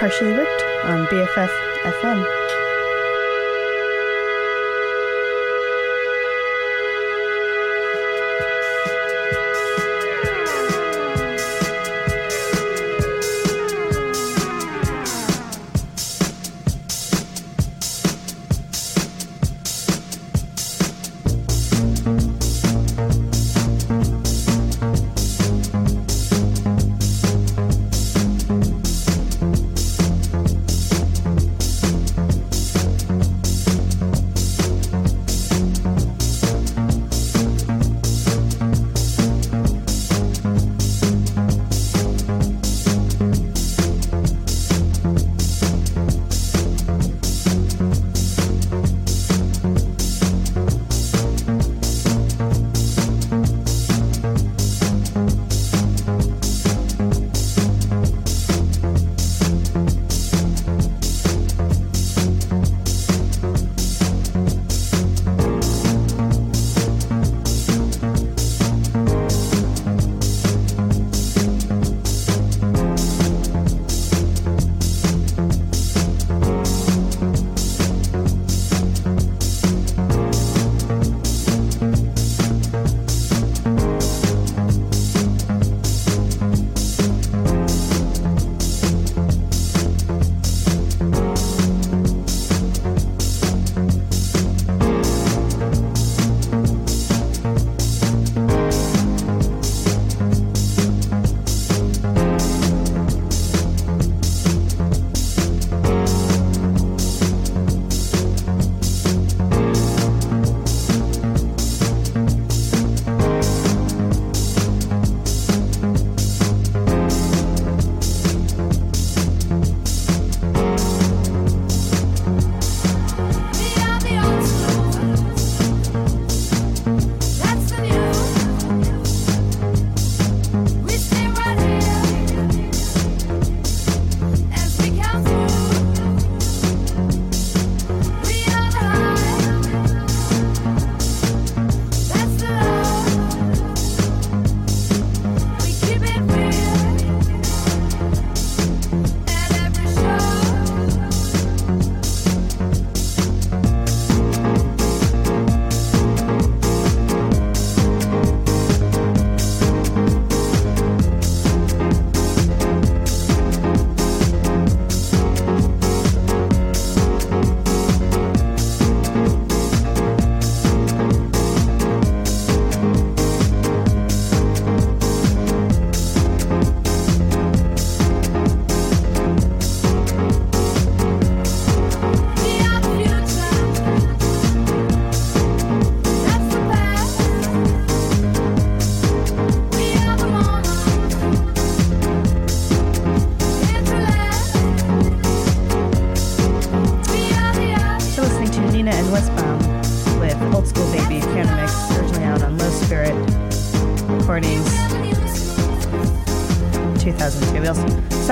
Partially Ripped on BFF FM.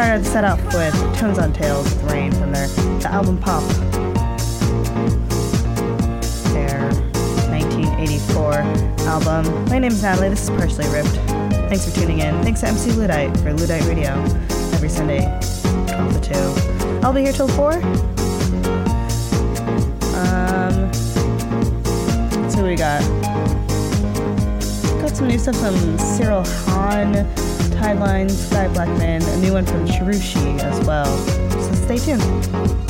Started set up with Tones on Tails with Rain from their the album Pop. Their 1984 album. My name is Natalie. This is Partially Ripped. Thanks for tuning in. Thanks to MC Ludite for Ludite Radio every Sunday, 12 to 2. I'll be here till 4. Um, let's see what we got. Got some new stuff from Cyril Hahn. Tidelines, Guy Blackman, a new one from Cherushii as well. So stay tuned.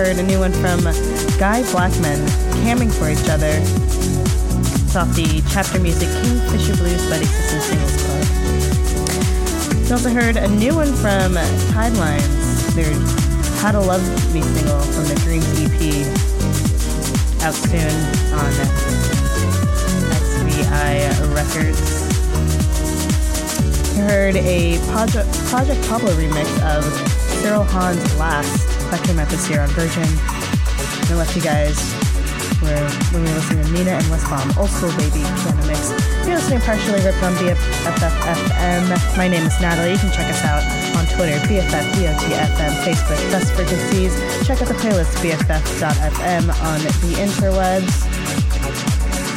Heard a new one from Guy Blackman, Camming for Each Other. It's off the chapter music Kingfisher Bluez Buddy System Singles Club. We also heard a new one from Tidelines, their How to Love Me single from the Dreams EP. Out soon on XVI Records heard a Project, Project Pablo remix of Cyril Hahn's Last that came out this year on Virgin. I left you guys where when we were listening to Nena and Westbam, Old School Baby piano mix. You're listening partially ripped on BFFFM. My name is Natalie. You can check us out on Twitter, BFFDOTFM, Facebook, Best Frequencies. Check out the playlist, BFF.FM on the interwebs.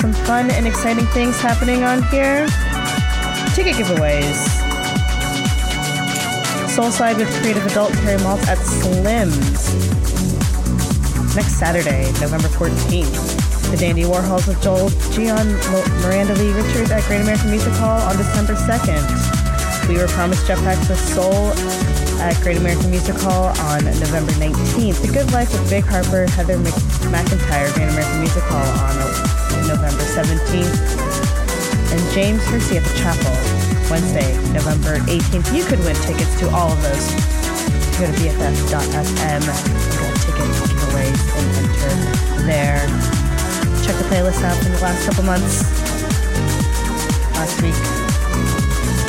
Some fun and exciting things happening on here ticket giveaways. Soulside with Creative Adult Terry Malts at Slim's next Saturday, November 14th. The Dandy Warhols with Joel Gion, Miranda Lee Richards at Great American Music Hall on December 2nd. We were promised Jetpacks with Soul at Great American Music Hall on November 19th. The Good Life with Big Harper, Heather Mc- McIntire, Great American Music Hall on November 17th. And James Hersey at the Chapel, Wednesday, November 18th. You could win tickets to all of those. Go to BFF.fm, go to ticket giveaways, and enter there. Check the playlist out from the last couple months, last week,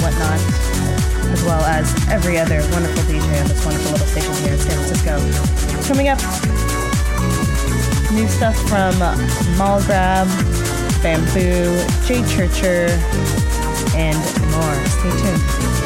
whatnot, as well as every other wonderful DJ on this wonderful little station here in San Francisco. Coming up, new stuff from Mall Grab, Bamboo, J Churcher, and more. Stay tuned.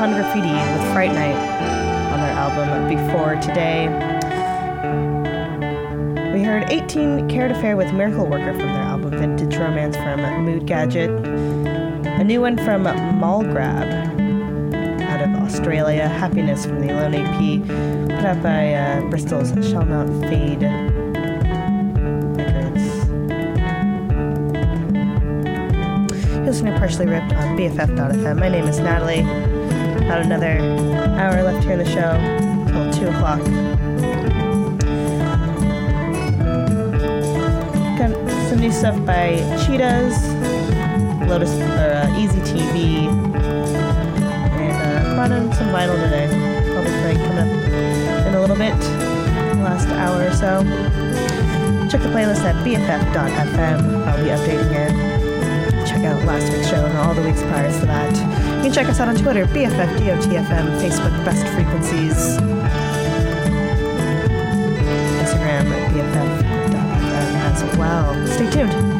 Haunted Graffiti with Fright Night on their album Before Today. We heard 18 Carat Affair with Miracle Worker from their album Vintage Romance from Moodgadget. A new one from Mall Grab out of Australia, Happiness from the Alone EP put out by uh, Bristol's Shall Not Fade listening to Partially Ripped on BFF.fm. My name is Natalie. About another hour left here in the show until 2 o'clock. Got some new stuff by Cheetahs, Lotus, or uh, Easy TV, and uh, brought in some vinyl today. Probably play coming up in a little bit, last hour or so. Check the playlist at bff.fm. I'll be updating it. Check out last week's show and all the weeks prior to that. You can check us out on Twitter, BFFDOTFM, Facebook, Best Frequencies, Instagram, BFF.fm as well. Stay tuned.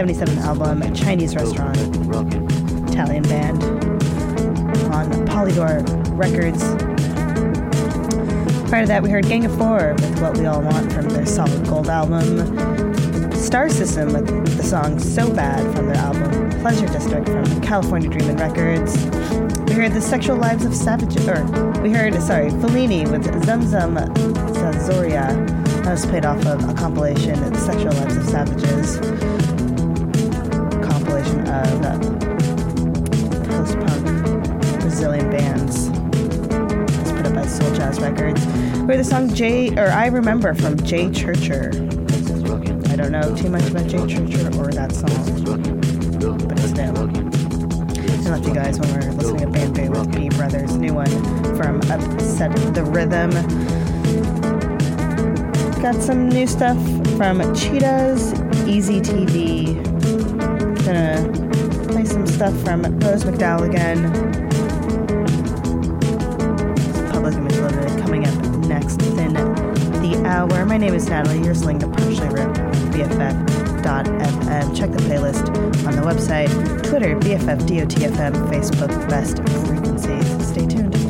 1977 album Chinese Restaurant, Italian band, on Polydor Records. Prior to that, we heard Gang of Four with What We All Want from their Solid Gold album, Star System with the song So Bad from their album Pleasure District from California Dreamin' Records. We heard The Sexual Lives of Savages, or we heard, sorry, Fellini with Zamzam Zazoria. That was played off of a compilation, of The Sexual Lives of Savages, compilation of uh, post-punk Brazilian bands. It's put up by Soul Jazz Records. We the song Jay, or I Remember from J Churcher. I don't know too much about J Churcher or that song, but it's him. I left you guys when we were listening to Bamboo with Be Brothers, new one from Upset the Rhythm. Got some new stuff from Cheetahs, Easy TV. Stuff from Rose McDowall again. Public Image Limited coming up next in the hour. My name is Natalie. You're listening to Partially Ripped BFF.fm. Check the playlist on the website, Twitter, BFF.DOTFM, Facebook, Best Frequencies. Stay tuned.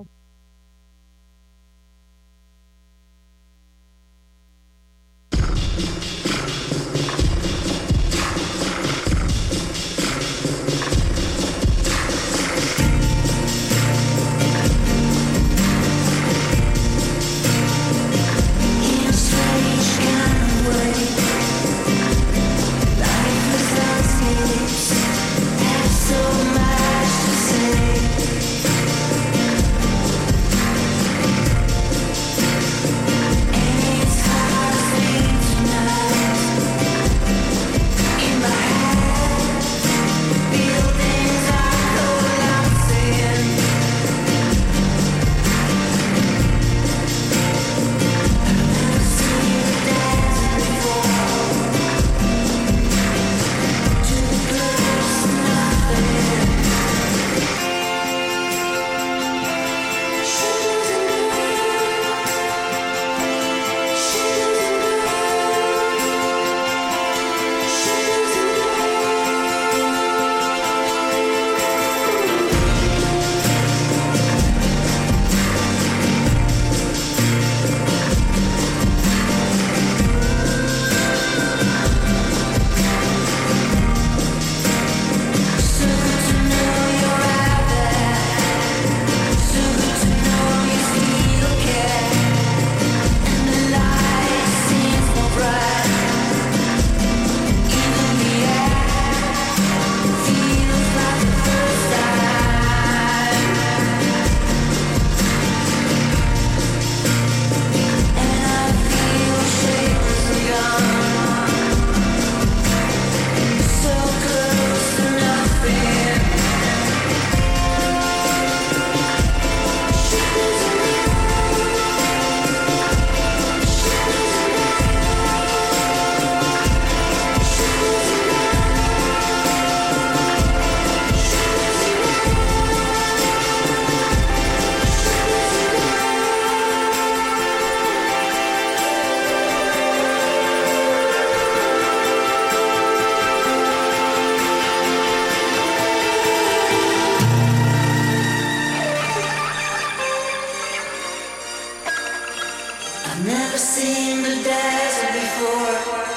seen the desert before.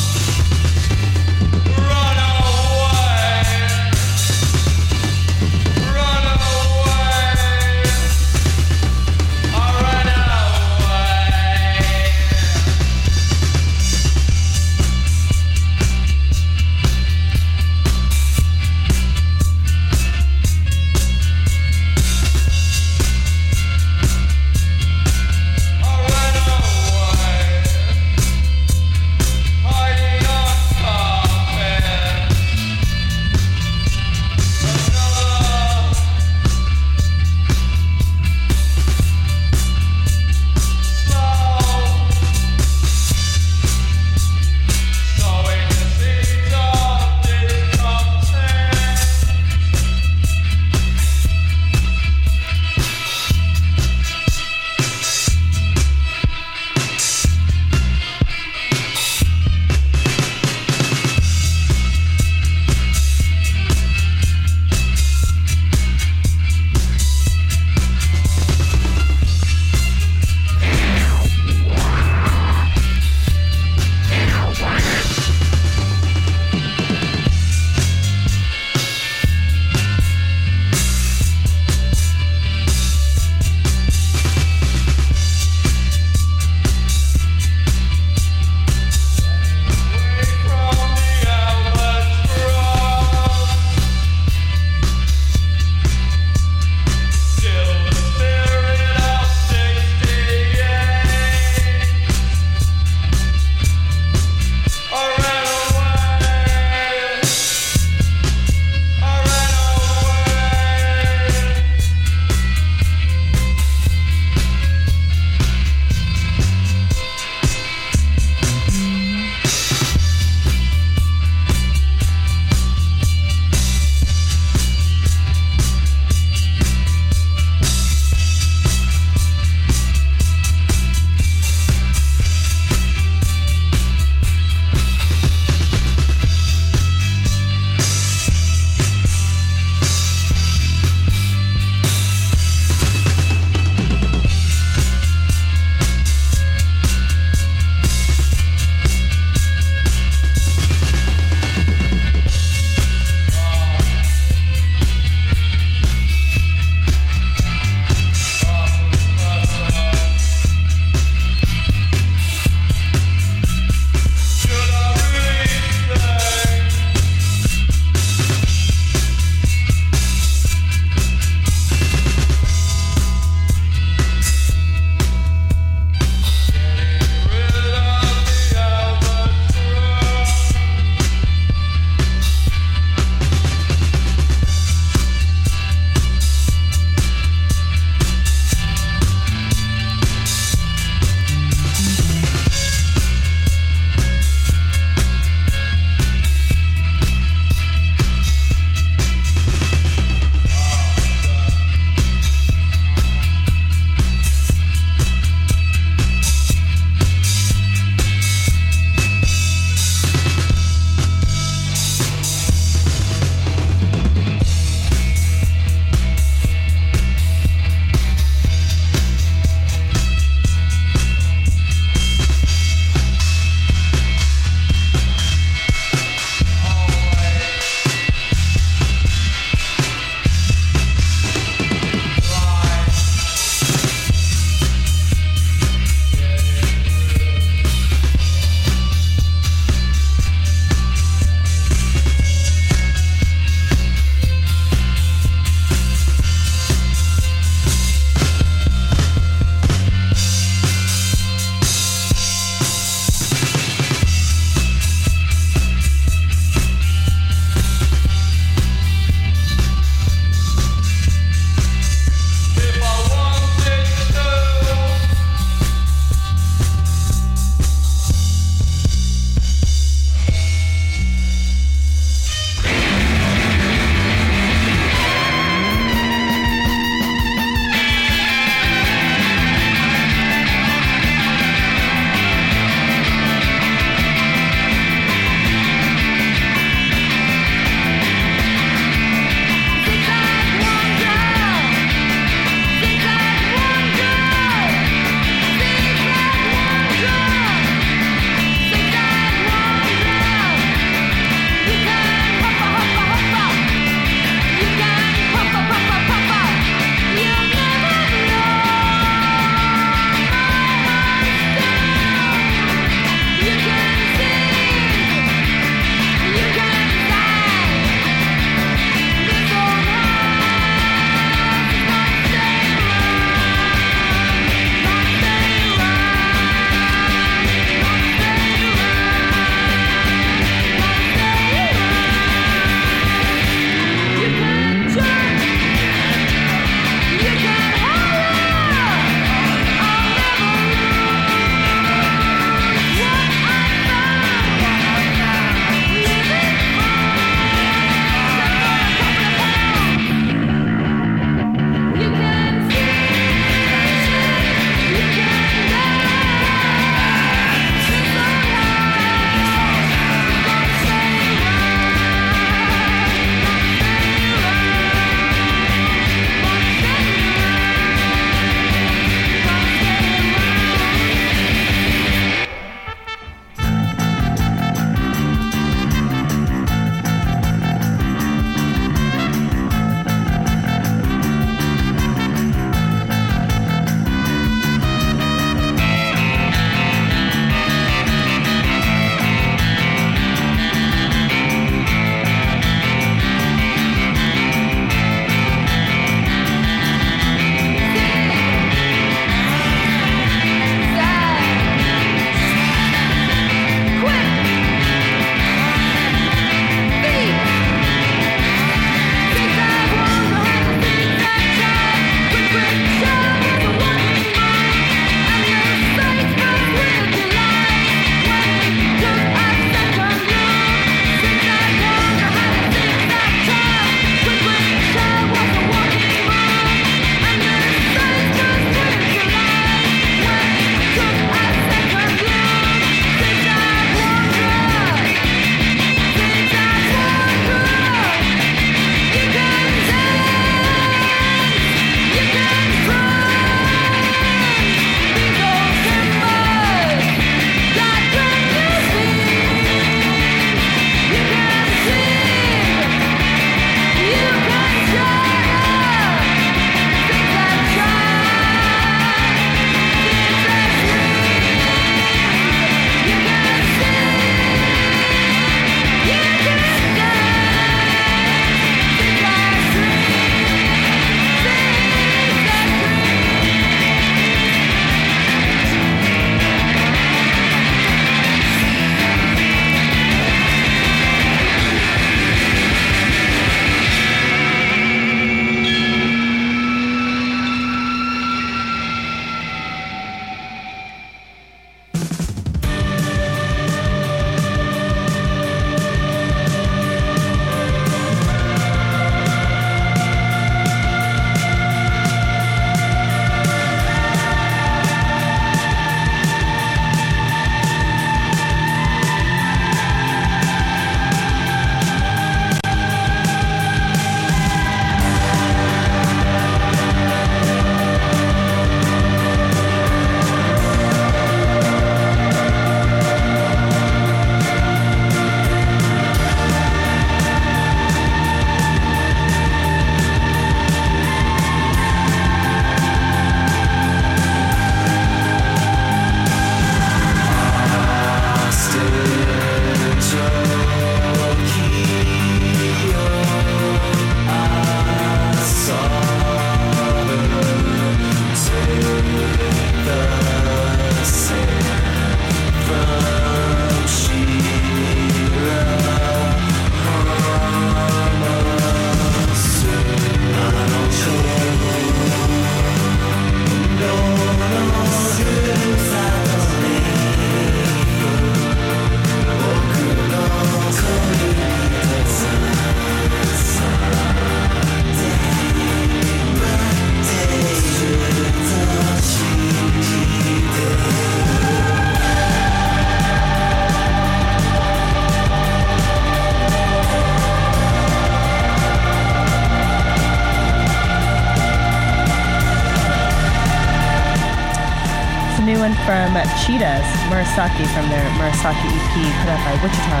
Cheatahs, Murasaki from their Murasaki EP put out by Wichita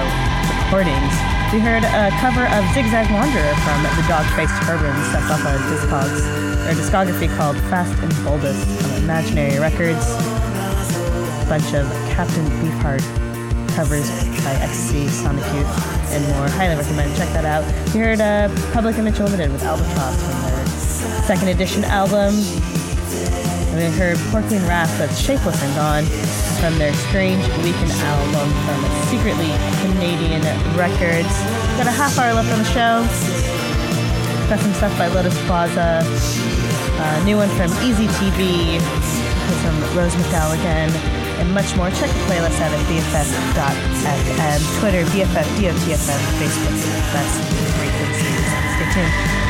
Recordings. We heard a cover of Zigzag Wanderer from the Dog Faced Hermans. That's off a discogs, or discography called Fast and Bulbous on Imaginary Records. A bunch of Captain Beefheart covers by XTC, Sonic Youth, and more. Highly recommend. Check that out. We heard uh, Public Image Limited with Albatross from their second edition album. And we heard Porcelain Raft with Shapeless and Gone from their Strange Weekend album from Secretly Canadian Records. Got a half hour left on the show. Got some stuff by Lotus Plaza. A new one from Easy TV. Some Rose again. And much more. Check the playlist out at BFF.fm, Twitter, BFF, Facebook, Best Frequencies. Stay tuned.